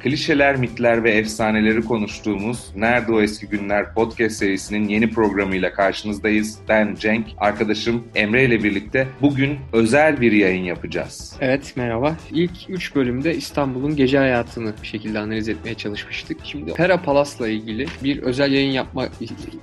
klişeler, mitler ve efsaneleri konuştuğumuz Nerede O Eski Günler podcast serisinin yeni programıyla karşınızdayız. Ben Cenk, arkadaşım Emre ile birlikte bugün özel bir yayın yapacağız. Evet, merhaba. İlk 3 bölümde İstanbul'un gece hayatını bir şekilde analiz etmeye çalışmıştık. Şimdi Pera Palas'la ilgili bir özel yayın yapma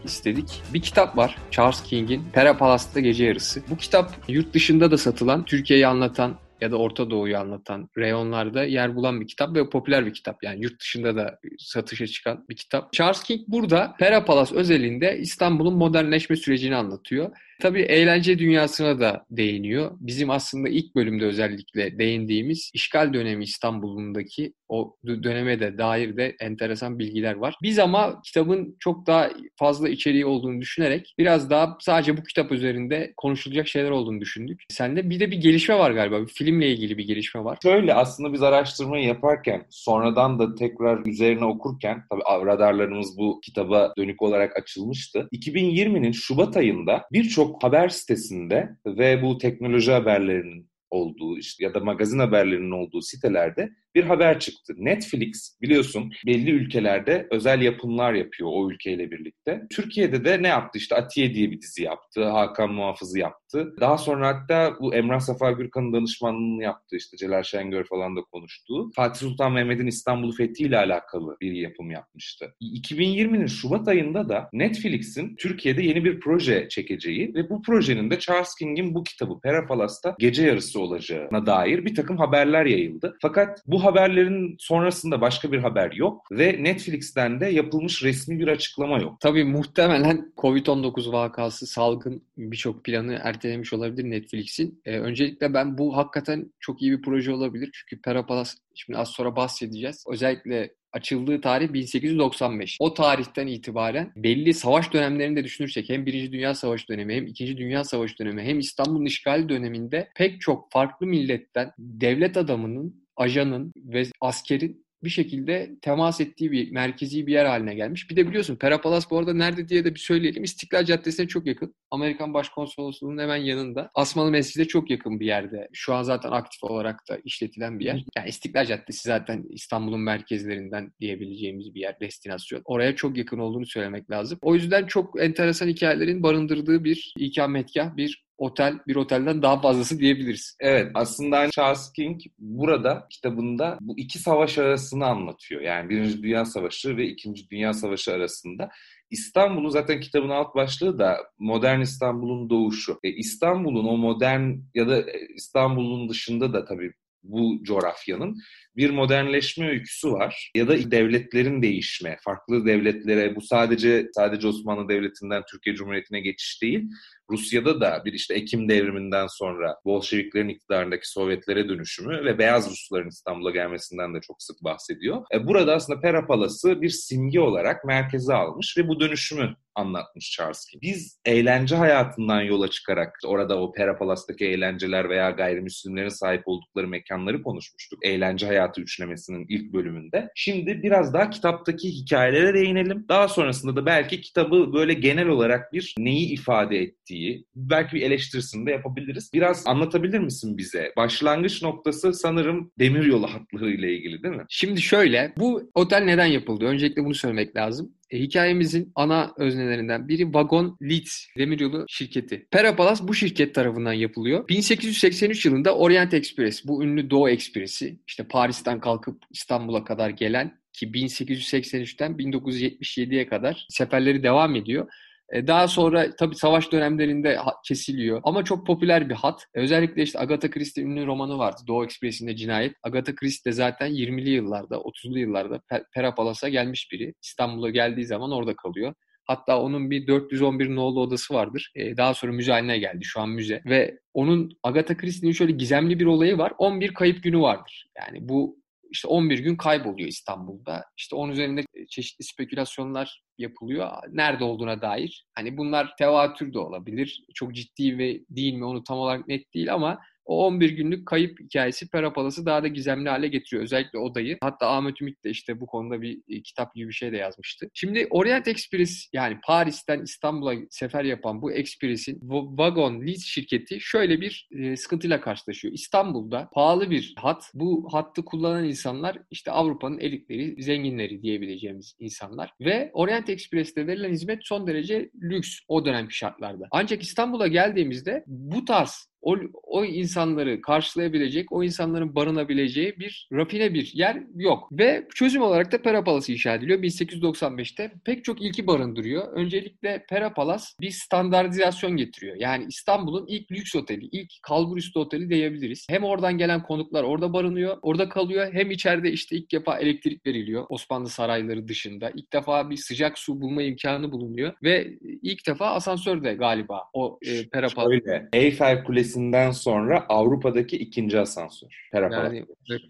istedik. Bir kitap var, Charles King'in Pera Palas'ta Gece Yarısı. Bu kitap yurt dışında da satılan, Türkiye'yi anlatan ya da Orta Doğu'yu anlatan reyonlarda yer bulan bir kitap ve popüler bir kitap. Yani yurt dışında da satışa çıkan bir kitap. Charles King burada Pera Palace özelinde İstanbul'un modernleşme sürecini anlatıyor. Tabii eğlence dünyasına da değiniyor. Bizim aslında ilk bölümde özellikle değindiğimiz işgal dönemi İstanbul'undaki o döneme de dair de enteresan bilgiler var. Biz ama kitabın çok daha fazla içeriği olduğunu düşünerek biraz daha sadece bu kitap üzerinde konuşulacak şeyler olduğunu düşündük. Sende bir de bir gelişme var galiba. Bir filmle ilgili bir gelişme var. Şöyle aslında biz araştırmayı yaparken sonradan da tekrar üzerine okurken tabii radarlarımız bu kitaba dönük olarak açılmıştı. 2020'nin Şubat ayında birçok haber sitesinde ve bu teknoloji haberlerinin olduğu işte ya da magazin haberlerinin olduğu sitelerde bir haber çıktı. Netflix biliyorsun belli ülkelerde özel yapımlar yapıyor o ülkeyle birlikte. Türkiye'de de ne yaptı? İşte Atiye diye bir dizi yaptı. Hakan Muhafız'ı yaptı. Daha sonra hatta bu Emrah Safa Gürkan'ın danışmanlığını yaptı. İşte Celal Şengör falan da konuştuğu. Fatih Sultan Mehmet'in İstanbul Fethi ile alakalı bir yapım yapmıştı. 2020'nin Şubat ayında da Netflix'in Türkiye'de yeni bir proje çekeceği ve bu projenin de Charles King'in bu kitabı Pera Palas'ta gece yarısı olacağına dair bir takım haberler yayıldı. Fakat bu haberlerin sonrasında başka bir haber yok ve Netflix'ten de yapılmış resmi bir açıklama yok. Tabii muhtemelen Covid-19 vakası salgın birçok planı ertelemiş olabilir Netflix'in. Ee, öncelikle ben bu hakikaten çok iyi bir proje olabilir. Çünkü Perapalas şimdi az sonra bahsedeceğiz. Özellikle açıldığı tarih 1895. O tarihten itibaren belli savaş dönemlerini de düşünürsek hem Birinci Dünya Savaşı dönemi hem İkinci Dünya Savaşı dönemi hem İstanbul'un işgali döneminde pek çok farklı milletten devlet adamının ajanın ve askerin bir şekilde temas ettiği bir merkezi bir yer haline gelmiş. Bir de biliyorsun Perapalas bu arada nerede diye de bir söyleyelim. İstiklal Caddesi'ne çok yakın. Amerikan Başkonsolosluğu'nun hemen yanında. Asmalı Mescid'e çok yakın bir yerde. Şu an zaten aktif olarak da işletilen bir yer. Yani İstiklal Caddesi zaten İstanbul'un merkezlerinden diyebileceğimiz bir yer, destinasyon. Oraya çok yakın olduğunu söylemek lazım. O yüzden çok enteresan hikayelerin barındırdığı bir ikametgah, bir otel bir otelden daha fazlası diyebiliriz. Evet aslında Charles King burada kitabında bu iki savaş arasını anlatıyor. Yani Birinci Dünya Savaşı ve İkinci Dünya Savaşı arasında. İstanbul'un zaten kitabın alt başlığı da modern İstanbul'un doğuşu. E, İstanbul'un o modern ya da e, İstanbul'un dışında da tabii bu coğrafyanın bir modernleşme öyküsü var. Ya da devletlerin değişme, farklı devletlere bu sadece sadece Osmanlı Devleti'nden Türkiye Cumhuriyeti'ne geçiş değil. Rusya'da da bir işte Ekim devriminden sonra Bolşeviklerin iktidarındaki Sovyetlere dönüşümü ve Beyaz Rusların İstanbul'a gelmesinden de çok sık bahsediyor. E, burada aslında Pera Palası bir simge olarak merkeze almış ve bu dönüşümü anlatmış Charles King. Biz eğlence hayatından yola çıkarak orada o Pera Palas'taki eğlenceler veya gayrimüslimlerin sahip oldukları mekanları konuşmuştuk. Eğlence hayatı üçlemesinin ilk bölümünde. Şimdi biraz daha kitaptaki hikayelere değinelim. Daha sonrasında da belki kitabı böyle genel olarak bir neyi ifade ettiği, belki bir eleştirisini de yapabiliriz. Biraz anlatabilir misin bize? Başlangıç noktası sanırım demiryolu hatları ile ilgili değil mi? Şimdi şöyle, bu otel neden yapıldı? Öncelikle bunu söylemek lazım. E, hikayemizin ana öznelerinden biri Vagon Leeds demiryolu şirketi. Perapalas bu şirket tarafından yapılıyor. 1883 yılında Orient Express, bu ünlü Doğu Ekspresi, işte Paris'ten kalkıp İstanbul'a kadar gelen ki 1883'ten 1977'ye kadar seferleri devam ediyor. E, daha sonra tabii savaş dönemlerinde kesiliyor. Ama çok popüler bir hat. E, özellikle işte Agatha Christie ünlü romanı vardı. Doğu Ekspresi'nde cinayet. Agatha Christie de zaten 20'li yıllarda, 30'lu yıllarda Perapalas'a gelmiş biri. İstanbul'a geldiği zaman orada kalıyor. Hatta onun bir 411 nolu odası vardır. Ee, daha sonra müze haline geldi. Şu an müze. Ve onun Agatha Christie'nin şöyle gizemli bir olayı var. 11 kayıp günü vardır. Yani bu işte 11 gün kayboluyor İstanbul'da. İşte onun üzerinde çeşitli spekülasyonlar yapılıyor. Nerede olduğuna dair. Hani bunlar tevatür de olabilir. Çok ciddi ve değil mi onu tam olarak net değil ama O 11 günlük kayıp hikayesi Perapalası daha da gizemli hale getiriyor. Özellikle odayı. Hatta Ahmet Ümit de işte bu konuda bir e, kitap gibi bir şey de yazmıştı. Şimdi Orient Express yani Paris'ten İstanbul'a sefer yapan bu Express'in Vagon Lease şirketi şöyle bir e, sıkıntıyla karşılaşıyor. İstanbul'da pahalı bir hat. Bu hattı kullanan insanlar işte Avrupa'nın elitleri, zenginleri diyebileceğimiz insanlar. Ve Orient Express'te verilen hizmet son derece lüks o dönemki şartlarda. Ancak İstanbul'a geldiğimizde bu tarz o, o insanları karşılayabilecek, o insanların barınabileceği bir rafine bir yer yok. Ve çözüm olarak da Pera Palas'ı inşa ediliyor. 1895'te pek çok ilki barındırıyor. Öncelikle Pera Palas bir standartizasyon getiriyor. Yani İstanbul'un ilk lüks oteli, ilk kalburüstü oteli diyebiliriz. Hem oradan gelen konuklar orada barınıyor, orada kalıyor. Hem içeride işte ilk defa elektrik veriliyor Osmanlı sarayları dışında. İlk defa bir sıcak su bulma imkanı bulunuyor. Ve ilk defa asansör de galiba o e, Pera Palas. Öyle. Eyfel Kulesi Kulesi'nden sonra Avrupa'daki ikinci asansör. Yani,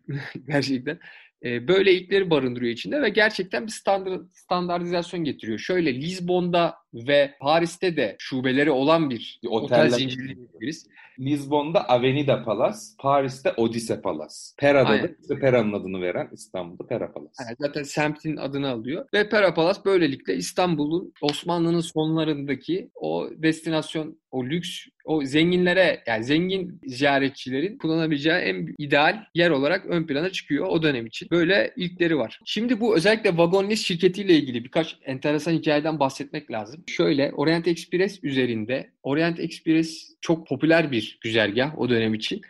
gerçekten e, böyle ilkleri barındırıyor içinde ve gerçekten bir standart, standartizasyon getiriyor. Şöyle Lizbon'da ve Paris'te de şubeleri olan bir Oteller, otel zinciri diyebiliriz. Lizbon'da Avenida Palace, Paris'te Odyssey Palace. Pera'da Aynen. da işte Pera'nın adını veren İstanbul'da Pera Palace. Yani zaten semtin adını alıyor. Ve Pera Palace böylelikle İstanbul'un Osmanlı'nın sonlarındaki o destinasyon, o lüks, o zenginlere yani zengin ziyaretçilerin kullanabileceği en ideal yer olarak ön plana çıkıyor o dönem için. Böyle ilkleri var. Şimdi bu özellikle Vagon List şirketiyle ilgili birkaç enteresan hikayeden bahsetmek lazım. Şöyle Orient Express üzerinde Orient Express çok popüler bir güzergah o dönem için.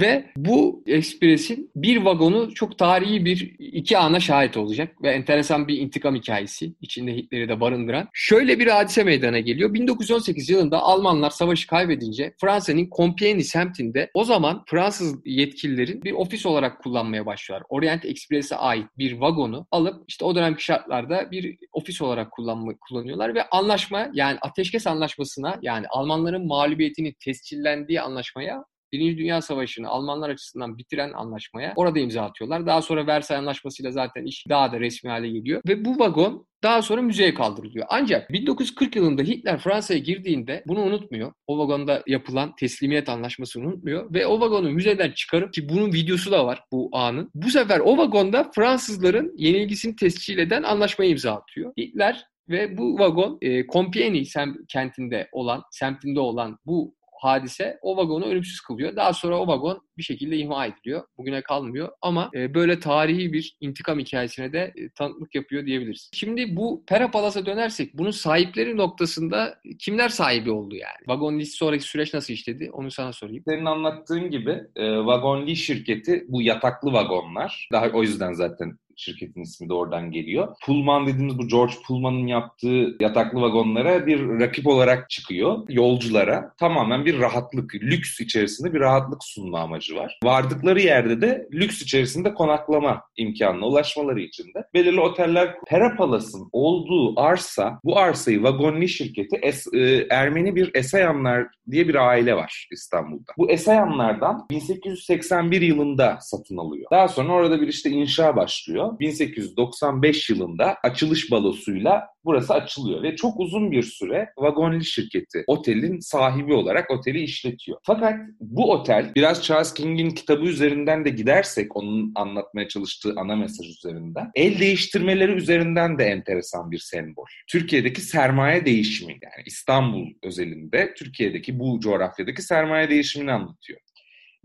Ve bu Express'in bir vagonu çok tarihi bir iki ana şahit olacak ve enteresan bir intikam hikayesi içinde Hitler'i de barındıran. Şöyle bir hadise meydana geliyor. 1918 yılında Almanlar savaşı kaybedince Fransa'nın Compiègne semtinde o zaman Fransız yetkililerin bir ofis olarak kullanmaya başlıyorlar. Orient Express'e ait bir vagonu alıp işte o dönemki şartlarda bir ofis olarak kullanma, kullanıyorlar ve anlaşma yani ateşkes anlaşmasına yani Almanların mağlubiyetini tescillendiği anlaşmaya Birinci Dünya Savaşı'nı Almanlar açısından bitiren anlaşmaya orada imza atıyorlar. Daha sonra Versay Anlaşması'yla zaten iş daha da resmi hale geliyor. Ve bu vagon daha sonra müzeye kaldırılıyor. Ancak 1940 yılında Hitler Fransa'ya girdiğinde bunu unutmuyor. O vagonda yapılan teslimiyet anlaşmasını unutmuyor ve o vagonu müzeden çıkarıp ki bunun videosu da var bu anın. Bu sefer o vagonda Fransızların yenilgisini tescil eden anlaşmayı imza atıyor. Hitler ve bu vagon e, Compiègne sem kentinde olan, semtinde olan bu hadise o vagonu ölümsüz kılıyor. Daha sonra o vagon bir şekilde imha ediliyor. Bugüne kalmıyor ama e, böyle tarihi bir intikam hikayesine de e, tanıklık yapıyor diyebiliriz. Şimdi bu Pera Palas'a dönersek bunun sahipleri noktasında kimler sahibi oldu yani? Vagon List sonraki süreç nasıl işledi? Onu sana sorayım. Senin anlattığın gibi e, Vagon şirketi bu yataklı vagonlar. Daha o yüzden zaten şirketin ismi de oradan geliyor. Pullman dediğimiz bu George Pullman'ın yaptığı yataklı vagonlara bir rakip olarak çıkıyor. Yolculara tamamen bir rahatlık, lüks içerisinde bir rahatlık sunma amacı var. Vardıkları yerde de lüks içerisinde konaklama imkanına ulaşmaları için de belirli oteller Pera Palas'ın olduğu arsa, bu arsayı Vagonli şirketi es, e, Ermeni bir Esayanlar diye bir aile var İstanbul'da. Bu Esayanlardan 1881 yılında satın alıyor. Daha sonra orada bir işte inşa başlıyor. 1895 yılında açılış balosuyla burası açılıyor ve çok uzun bir süre Vagonli şirketi otelin sahibi olarak oteli işletiyor. Fakat bu otel biraz Charles King'in kitabı üzerinden de gidersek onun anlatmaya çalıştığı ana mesaj üzerinden el değiştirmeleri üzerinden de enteresan bir sembol. Türkiye'deki sermaye değişimi yani İstanbul özelinde Türkiye'deki bu coğrafyadaki sermaye değişimini anlatıyor.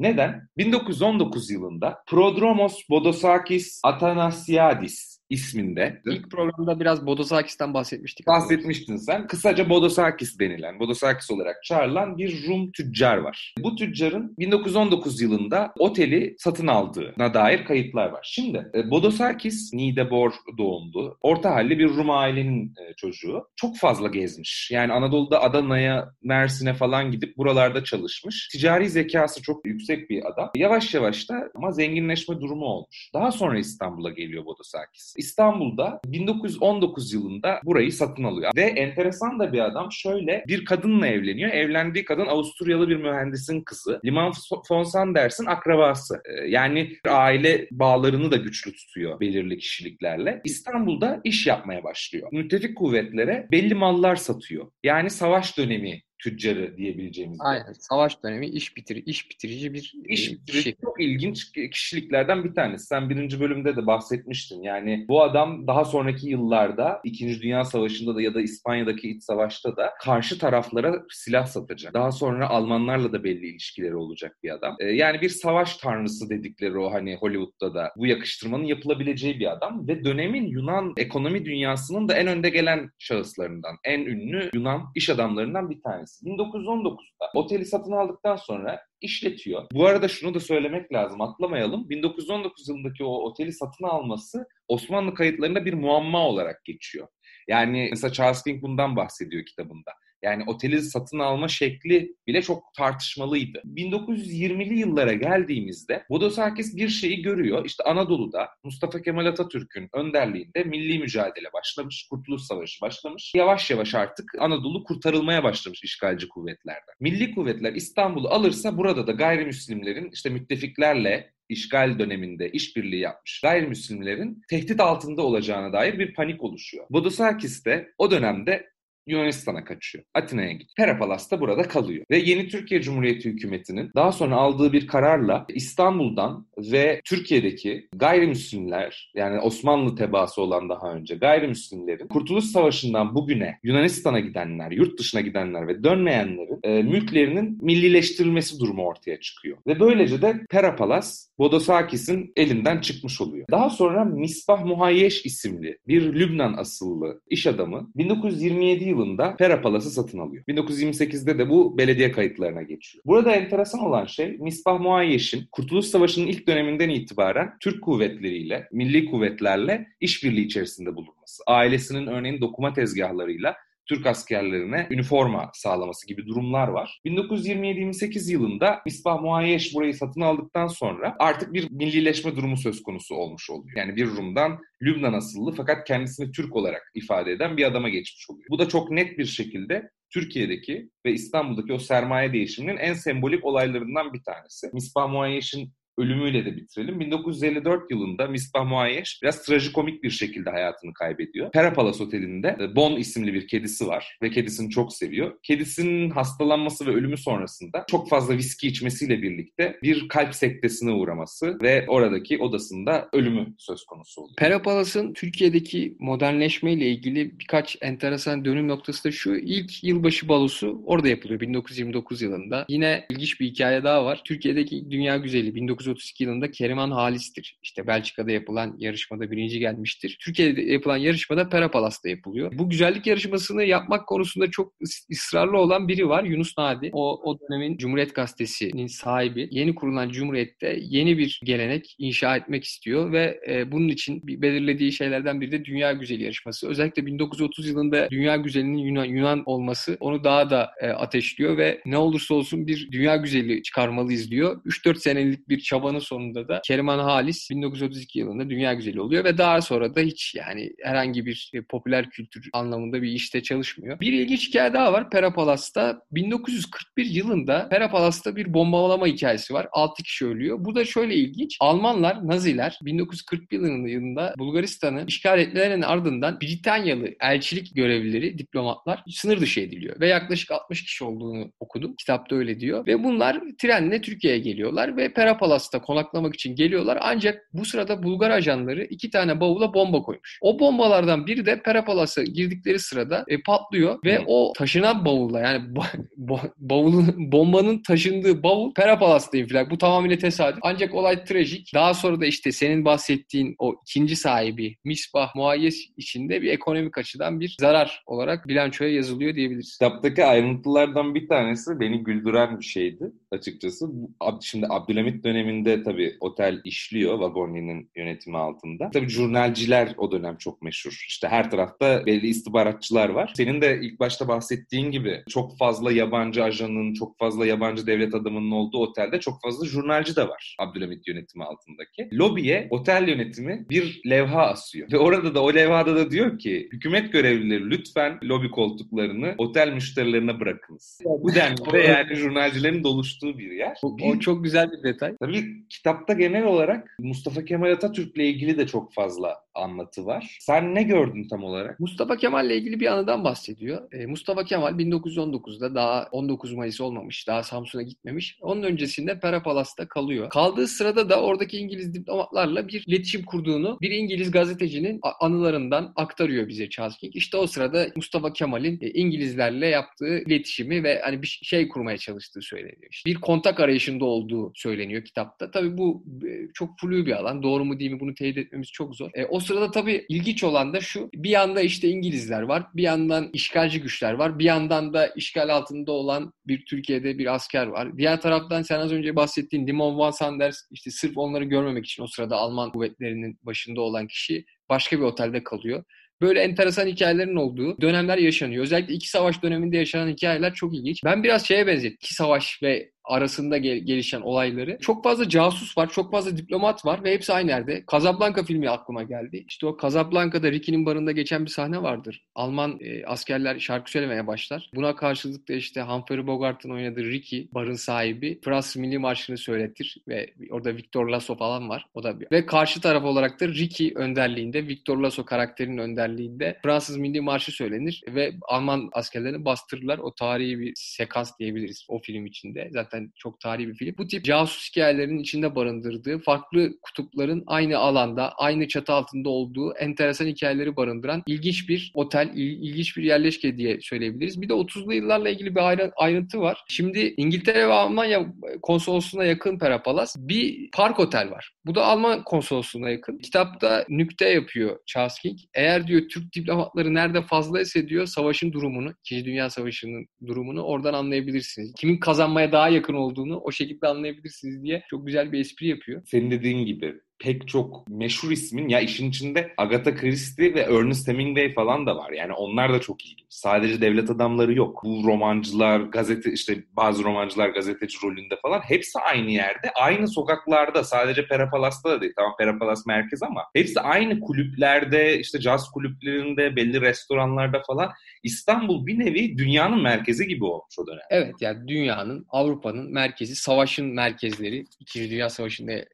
Neden? 1919 yılında Prodromos Bodosakis Athanasiadis isminde. İlk programda biraz Bodosakis'ten bahsetmiştik. Bahsetmiştin sen. Kısaca Bodosakis denilen, Bodosakis olarak çağrılan bir Rum tüccar var. Bu tüccarın 1919 yılında oteli satın aldığına dair kayıtlar var. Şimdi e, Bodosakis Nidebor doğumlu, orta halli bir Rum ailenin e, çocuğu. Çok fazla gezmiş. Yani Anadolu'da Adana'ya, Mersin'e falan gidip buralarda çalışmış. Ticari zekası çok yüksek bir adam. Yavaş yavaş da ama zenginleşme durumu olmuş. Daha sonra İstanbul'a geliyor Bodosakis. İstanbul'da 1919 yılında burayı satın alıyor. Ve enteresan da bir adam şöyle bir kadınla evleniyor. Evlendiği kadın Avusturyalı bir mühendisin kızı. Liman von Sanders'in akrabası. Ee, yani aile bağlarını da güçlü tutuyor belirli kişiliklerle. İstanbul'da iş yapmaya başlıyor. Müttefik kuvvetlere belli mallar satıyor. Yani savaş dönemi tüccarı diyebileceğimiz. Aynen. Savaş dönemi iş bitir iş bitirici bir iş e, bitirici kişi. çok ilginç kişiliklerden bir tanesi. Sen birinci bölümde de bahsetmiştin. Yani bu adam daha sonraki yıllarda İkinci Dünya Savaşı'nda da ya da İspanya'daki iç savaşta da karşı taraflara silah satacak. Daha sonra Almanlarla da belli ilişkileri olacak bir adam. Ee, yani bir savaş tanrısı dedikleri o hani Hollywood'da da bu yakıştırmanın yapılabileceği bir adam ve dönemin Yunan ekonomi dünyasının da en önde gelen şahıslarından, en ünlü Yunan iş adamlarından bir tanesi. 1919'da oteli satın aldıktan sonra işletiyor. Bu arada şunu da söylemek lazım, atlamayalım. 1919 yılındaki o oteli satın alması Osmanlı kayıtlarında bir muamma olarak geçiyor. Yani mesela Charles King bundan bahsediyor kitabında. Yani oteli satın alma şekli bile çok tartışmalıydı. 1920'li yıllara geldiğimizde Vodosakis bir şeyi görüyor. İşte Anadolu'da Mustafa Kemal Atatürk'ün önderliğinde milli mücadele başlamış, Kurtuluş Savaşı başlamış. Yavaş yavaş artık Anadolu kurtarılmaya başlamış işgalci kuvvetlerden. Milli kuvvetler İstanbul'u alırsa burada da gayrimüslimlerin işte müttefiklerle işgal döneminde işbirliği yapmış gayrimüslimlerin tehdit altında olacağına dair bir panik oluşuyor. Vodosakis de o dönemde Yunanistan'a kaçıyor. Atina'ya gidiyor. Perapalas da burada kalıyor. Ve yeni Türkiye Cumhuriyeti hükümetinin daha sonra aldığı bir kararla İstanbul'dan ve Türkiye'deki gayrimüslimler yani Osmanlı tebaası olan daha önce gayrimüslimlerin Kurtuluş Savaşı'ndan bugüne Yunanistan'a gidenler, yurt dışına gidenler ve dönmeyenlerin e, mülklerinin millileştirilmesi durumu ortaya çıkıyor. Ve böylece de Perapalas Vodosakis'in elinden çıkmış oluyor. Daha sonra Misbah Muhayyeş isimli bir Lübnan asıllı iş adamı 1927 yılında Pera Palas'ı satın alıyor. 1928'de de bu belediye kayıtlarına geçiyor. Burada enteresan olan şey Misbah Muayyeş'in Kurtuluş Savaşı'nın ilk döneminden itibaren Türk kuvvetleriyle, milli kuvvetlerle işbirliği içerisinde bulunması. Ailesinin örneğin dokuma tezgahlarıyla Türk askerlerine üniforma sağlaması gibi durumlar var. 1927-28 yılında Misbah Muayyeş burayı satın aldıktan sonra artık bir millileşme durumu söz konusu olmuş oluyor. Yani bir Rum'dan Lübnan asıllı fakat kendisini Türk olarak ifade eden bir adama geçmiş oluyor. Bu da çok net bir şekilde Türkiye'deki ve İstanbul'daki o sermaye değişiminin en sembolik olaylarından bir tanesi. Misbah Muayyeş'in ölümüyle de bitirelim. 1954 yılında Misbah Muayyeş biraz trajikomik bir şekilde hayatını kaybediyor. Perapalas Oteli'nde e, Bon isimli bir kedisi var ve kedisini çok seviyor. Kedisinin hastalanması ve ölümü sonrasında çok fazla viski içmesiyle birlikte bir kalp sektesine uğraması ve oradaki odasında ölümü söz konusu oluyor. Perapalas'ın Türkiye'deki modernleşmeyle ilgili birkaç enteresan dönüm noktası da şu. İlk yılbaşı balosu orada yapılıyor 1929 yılında. Yine ilginç bir hikaye daha var. Türkiye'deki dünya güzeli 19 1932 yılında Keriman Halis'tir. İşte Belçika'da yapılan yarışmada birinci gelmiştir. Türkiye'de yapılan yarışmada Perapalas'ta yapılıyor. Bu güzellik yarışmasını yapmak konusunda çok ısrarlı olan biri var. Yunus Nadi. O, o dönemin Cumhuriyet Gazetesi'nin sahibi. Yeni kurulan Cumhuriyet'te yeni bir gelenek inşa etmek istiyor ve e, bunun için belirlediği şeylerden biri de Dünya Güzeli yarışması. Özellikle 1930 yılında Dünya Güzeli'nin Yunan, Yunan olması onu daha da e, ateşliyor ve ne olursa olsun bir Dünya Güzeli çıkarmalıyız diyor. 3-4 senelik bir çabanın sonunda da Keriman Halis 1932 yılında dünya güzeli oluyor ve daha sonra da hiç yani herhangi bir e, popüler kültür anlamında bir işte çalışmıyor. Bir ilginç hikaye daha var Perapalas'ta. 1941 yılında Perapalas'ta bir bombalama hikayesi var. 6 kişi ölüyor. Bu da şöyle ilginç. Almanlar, Naziler 1941 yılında Bulgaristan'ı işgal etmelerinin ardından Britanyalı elçilik görevlileri, diplomatlar sınır dışı ediliyor. Ve yaklaşık 60 kişi olduğunu okudum. Kitapta öyle diyor. Ve bunlar trenle Türkiye'ye geliyorlar ve Perapalas Palas'ta konaklamak için geliyorlar. Ancak bu sırada Bulgar ajanları iki tane bavula bomba koymuş. O bombalardan biri de Perapalas'a girdikleri sırada e, patlıyor ve o taşınan bavulla yani bavulun bombanın taşındığı bavul Perapalas'ta falan. Bu tamamıyla tesadüf. Ancak olay trajik. Daha sonra da işte senin bahsettiğin o ikinci sahibi Misbah Muayyes içinde bir ekonomik açıdan bir zarar olarak bilançoya yazılıyor diyebiliriz. Kitaptaki ayrıntılardan bir tanesi beni güldüren bir şeydi açıkçası. Şimdi Abdülhamit dönemi döneminde tabii otel işliyor Vagoni'nin yönetimi altında. Tabii jurnalciler o dönem çok meşhur. İşte her tarafta belli istihbaratçılar var. Senin de ilk başta bahsettiğin gibi çok fazla yabancı ajanın, çok fazla yabancı devlet adamının olduğu otelde çok fazla jurnalci de var Abdülhamit yönetimi altındaki. Lobiye otel yönetimi bir levha asıyor. Ve orada da o levhada da diyor ki hükümet görevlileri lütfen lobi koltuklarını otel müşterilerine bırakınız. Bu denli yani jurnalcilerin doluştuğu bir yer. O, o çok güzel bir detay. Tabii kitapta genel olarak Mustafa Kemal Atatürk'le ilgili de çok fazla anlatı var. Sen ne gördün tam olarak? Mustafa Kemal ile ilgili bir anıdan bahsediyor. E, Mustafa Kemal 1919'da daha 19 Mayıs olmamış, daha Samsun'a gitmemiş. Onun öncesinde Pera Palas'ta kalıyor. Kaldığı sırada da oradaki İngiliz diplomatlarla bir iletişim kurduğunu bir İngiliz gazetecinin anılarından aktarıyor bize Charles King. İşte o sırada Mustafa Kemal'in e, İngilizlerle yaptığı iletişimi ve hani bir şey kurmaya çalıştığı söyleniyor. Bir kontak arayışında olduğu söyleniyor kitapta. Tabii bu e, çok flu bir alan. Doğru mu değil mi bunu teyit etmemiz çok zor. E, o sırada tabii ilginç olan da şu. Bir yanda işte İngilizler var. Bir yandan işgalci güçler var. Bir yandan da işgal altında olan bir Türkiye'de bir asker var. Diğer taraftan sen az önce bahsettiğin Dimon Van Sanders işte sırf onları görmemek için o sırada Alman kuvvetlerinin başında olan kişi başka bir otelde kalıyor. Böyle enteresan hikayelerin olduğu dönemler yaşanıyor. Özellikle iki savaş döneminde yaşanan hikayeler çok ilginç. Ben biraz şeye benzettim. İki savaş ve arasında gel- gelişen olayları. Çok fazla casus var, çok fazla diplomat var ve hepsi aynı yerde. Casablanca filmi aklıma geldi. İşte o Casablanca'da Ricky'nin barında geçen bir sahne vardır. Alman e, askerler şarkı söylemeye başlar. Buna karşılık da işte Humphrey Bogart'ın oynadığı Ricky, barın sahibi, Fransız Milli Marşı'nı söyletir ve orada Victor Lasso falan var. O da bir. Ve karşı taraf olarak da Ricky önderliğinde, Victor Lasso karakterinin önderliğinde Fransız Milli Marşı söylenir ve Alman askerlerini bastırırlar. O tarihi bir sekans diyebiliriz o film içinde. Zaten zaten çok tarihi bir film. Bu tip casus hikayelerinin içinde barındırdığı, farklı kutupların aynı alanda, aynı çatı altında olduğu enteresan hikayeleri barındıran ilginç bir otel, ilginç bir yerleşke diye söyleyebiliriz. Bir de 30'lu yıllarla ilgili bir ayrıntı var. Şimdi İngiltere ve Almanya konsolosluğuna yakın Perapalas bir park otel var. Bu da Alman konsolosluğuna yakın. Kitapta nükte yapıyor Charles King. Eğer diyor Türk diplomatları nerede fazla diyor savaşın durumunu, 2. Dünya Savaşı'nın durumunu oradan anlayabilirsiniz. Kimin kazanmaya daha yakın olduğunu o şekilde anlayabilirsiniz diye çok güzel bir espri yapıyor. Senin dediğin gibi pek çok meşhur ismin ya işin içinde Agatha Christie ve Ernest Hemingway falan da var. Yani onlar da çok ilginç. Sadece devlet adamları yok. Bu romancılar, gazete işte bazı romancılar gazeteci rolünde falan hepsi aynı yerde. Aynı sokaklarda sadece Perapalas'ta da değil. Tamam Perapalas merkez ama hepsi aynı kulüplerde işte caz kulüplerinde belli restoranlarda falan İstanbul bir nevi dünyanın merkezi gibi olmuş o dönem. Evet yani dünyanın, Avrupa'nın merkezi, savaşın merkezleri. İkinci Dünya Savaşı'nda e,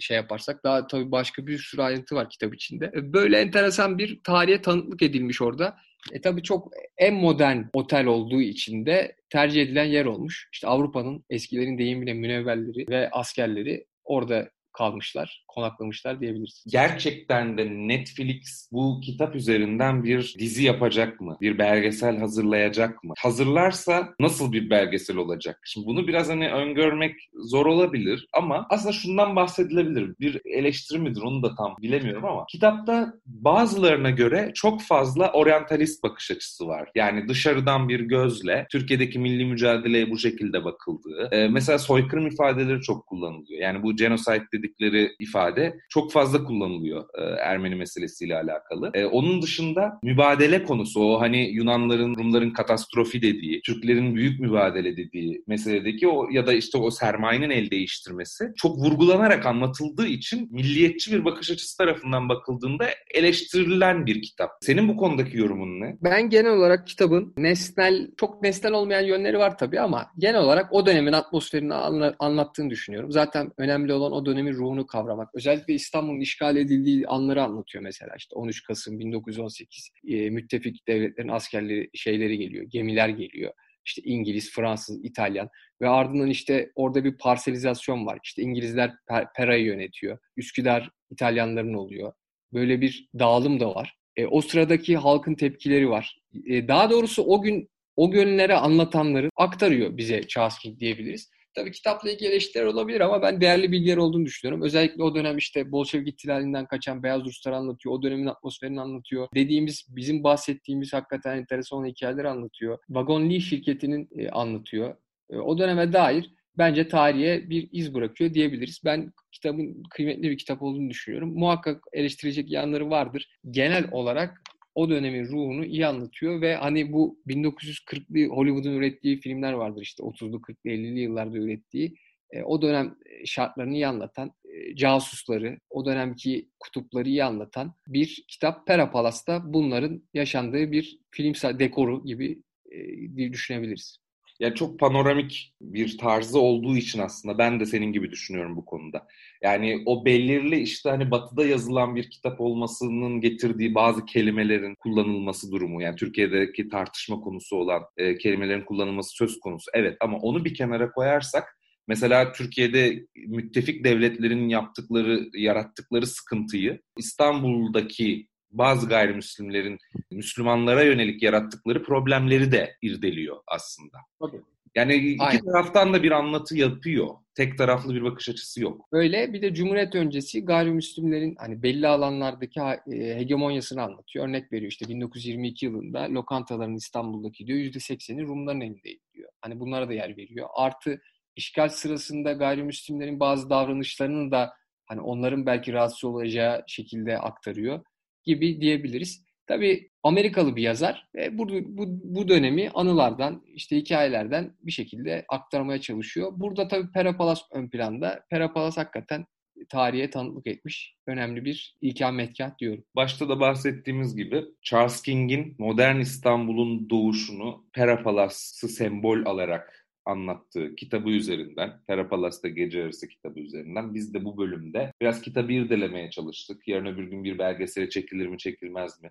şey yaparsak daha tabii başka bir sürü ayrıntı var kitap içinde. Böyle enteresan bir tarihe tanıklık edilmiş orada. E tabii çok en modern otel olduğu için de tercih edilen yer olmuş. İşte Avrupa'nın eskilerin deyimiyle münevverleri ve askerleri orada kalmışlar, konaklamışlar diyebiliriz. Gerçekten de Netflix bu kitap üzerinden bir dizi yapacak mı? Bir belgesel hazırlayacak mı? Hazırlarsa nasıl bir belgesel olacak? Şimdi bunu biraz hani öngörmek zor olabilir ama aslında şundan bahsedilebilir. Bir eleştiri midir onu da tam bilemiyorum ama kitapta bazılarına göre çok fazla oryantalist bakış açısı var. Yani dışarıdan bir gözle Türkiye'deki milli mücadeleye bu şekilde bakıldığı. Ee, mesela soykırım ifadeleri çok kullanılıyor. Yani bu genocide dedikleri ifade çok fazla kullanılıyor e, Ermeni meselesiyle alakalı. E, onun dışında mübadele konusu o hani Yunanların, Rumların katastrofi dediği, Türklerin büyük mübadele dediği meseledeki o ya da işte o sermayenin el değiştirmesi çok vurgulanarak anlatıldığı için milliyetçi bir bakış açısı tarafından bakıldığında eleştirilen bir kitap. Senin bu konudaki yorumun ne? Ben genel olarak kitabın nesnel, çok nesnel olmayan yönleri var tabii ama genel olarak o dönemin atmosferini anlattığını düşünüyorum. Zaten önemli olan o dönemin ruhunu kavramak. Özellikle İstanbul'un işgal edildiği anları anlatıyor mesela. İşte 13 Kasım 1918 e, müttefik devletlerin askerleri şeyleri geliyor, gemiler geliyor. İşte İngiliz, Fransız, İtalyan ve ardından işte orada bir parselizasyon var. İşte İngilizler Pera'yı yönetiyor. Üsküdar İtalyanların oluyor. Böyle bir dağılım da var. E, o sıradaki halkın tepkileri var. E, daha doğrusu o gün o günlere anlatanları aktarıyor bize Charles diyebiliriz. Tabii kitapla ilgili eleştiriler olabilir ama ben değerli bilgiler olduğunu düşünüyorum. Özellikle o dönem işte Bolşevik ihtilalinden kaçan Beyaz Ruslar anlatıyor. O dönemin atmosferini anlatıyor. Dediğimiz, bizim bahsettiğimiz hakikaten enteresan hikayeleri anlatıyor. Vagon Lee şirketinin e, anlatıyor. E, o döneme dair bence tarihe bir iz bırakıyor diyebiliriz. Ben kitabın kıymetli bir kitap olduğunu düşünüyorum. Muhakkak eleştirecek yanları vardır. Genel olarak o dönemin ruhunu iyi anlatıyor ve hani bu 1940'lı Hollywood'un ürettiği filmler vardır işte 30'lu 40'lı 50'li yıllarda ürettiği e, o dönem şartlarını iyi anlatan e, casusları, o dönemki kutupları iyi anlatan bir kitap. Pera Palas'ta bunların yaşandığı bir film dekoru gibi e, düşünebiliriz. Ya çok panoramik bir tarzı olduğu için aslında ben de senin gibi düşünüyorum bu konuda. Yani o belirli işte hani batıda yazılan bir kitap olmasının getirdiği bazı kelimelerin kullanılması durumu. Yani Türkiye'deki tartışma konusu olan e, kelimelerin kullanılması söz konusu. Evet ama onu bir kenara koyarsak Mesela Türkiye'de müttefik devletlerin yaptıkları, yarattıkları sıkıntıyı İstanbul'daki bazı gayrimüslimlerin Müslümanlara yönelik yarattıkları problemleri de irdeliyor aslında. Tabii. Yani iki Aynen. taraftan da bir anlatı yapıyor. Tek taraflı bir bakış açısı yok. Böyle bir de Cumhuriyet öncesi gayrimüslimlerin hani belli alanlardaki e, hegemonyasını anlatıyor. Örnek veriyor işte 1922 yılında lokantaların İstanbul'daki diyor %80'i Rumların elindeydi diyor. Hani bunlara da yer veriyor. Artı işgal sırasında gayrimüslimlerin bazı davranışlarını da hani onların belki rahatsız olacağı şekilde aktarıyor gibi diyebiliriz. Tabii Amerikalı bir yazar ve bu, bu, bu dönemi anılardan, işte hikayelerden bir şekilde aktarmaya çalışıyor. Burada tabii Perapalas ön planda. Perapalas hakikaten tarihe tanıklık etmiş önemli bir ikametgah diyorum. Başta da bahsettiğimiz gibi Charles King'in modern İstanbul'un doğuşunu Perapalas'ı sembol alarak anlattığı kitabı üzerinden, Perapalas'ta Gece Yarısı kitabı üzerinden biz de bu bölümde biraz kitabı irdelemeye çalıştık. Yarın öbür gün bir belgesele çekilir mi çekilmez mi?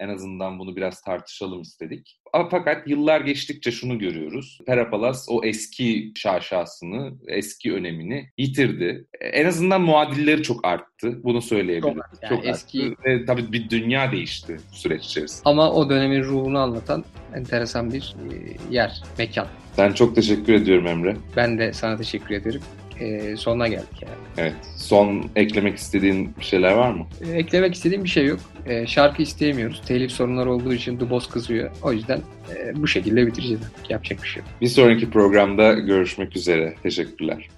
En azından bunu biraz tartışalım istedik. Fakat yıllar geçtikçe şunu görüyoruz. Perapalas o eski şaşasını, eski önemini yitirdi. En azından muadilleri çok arttı. Bunu söyleyebilirim. Çok, yani çok eski... arttı. Ve tabii bir dünya değişti süreç içerisinde. Ama o dönemin ruhunu anlatan enteresan bir e, yer, mekan. Ben çok teşekkür ediyorum Emre. Ben de sana teşekkür ederim. Ee, sonuna geldik yani. Evet. Son eklemek istediğin bir şeyler var mı? Ee, eklemek istediğim bir şey yok. Ee, şarkı isteyemiyoruz. Telif sorunları olduğu için Boss kızıyor. O yüzden e, bu şekilde bitireceğiz. Yapacak bir şey yok. Bir sonraki programda görüşmek üzere. Teşekkürler.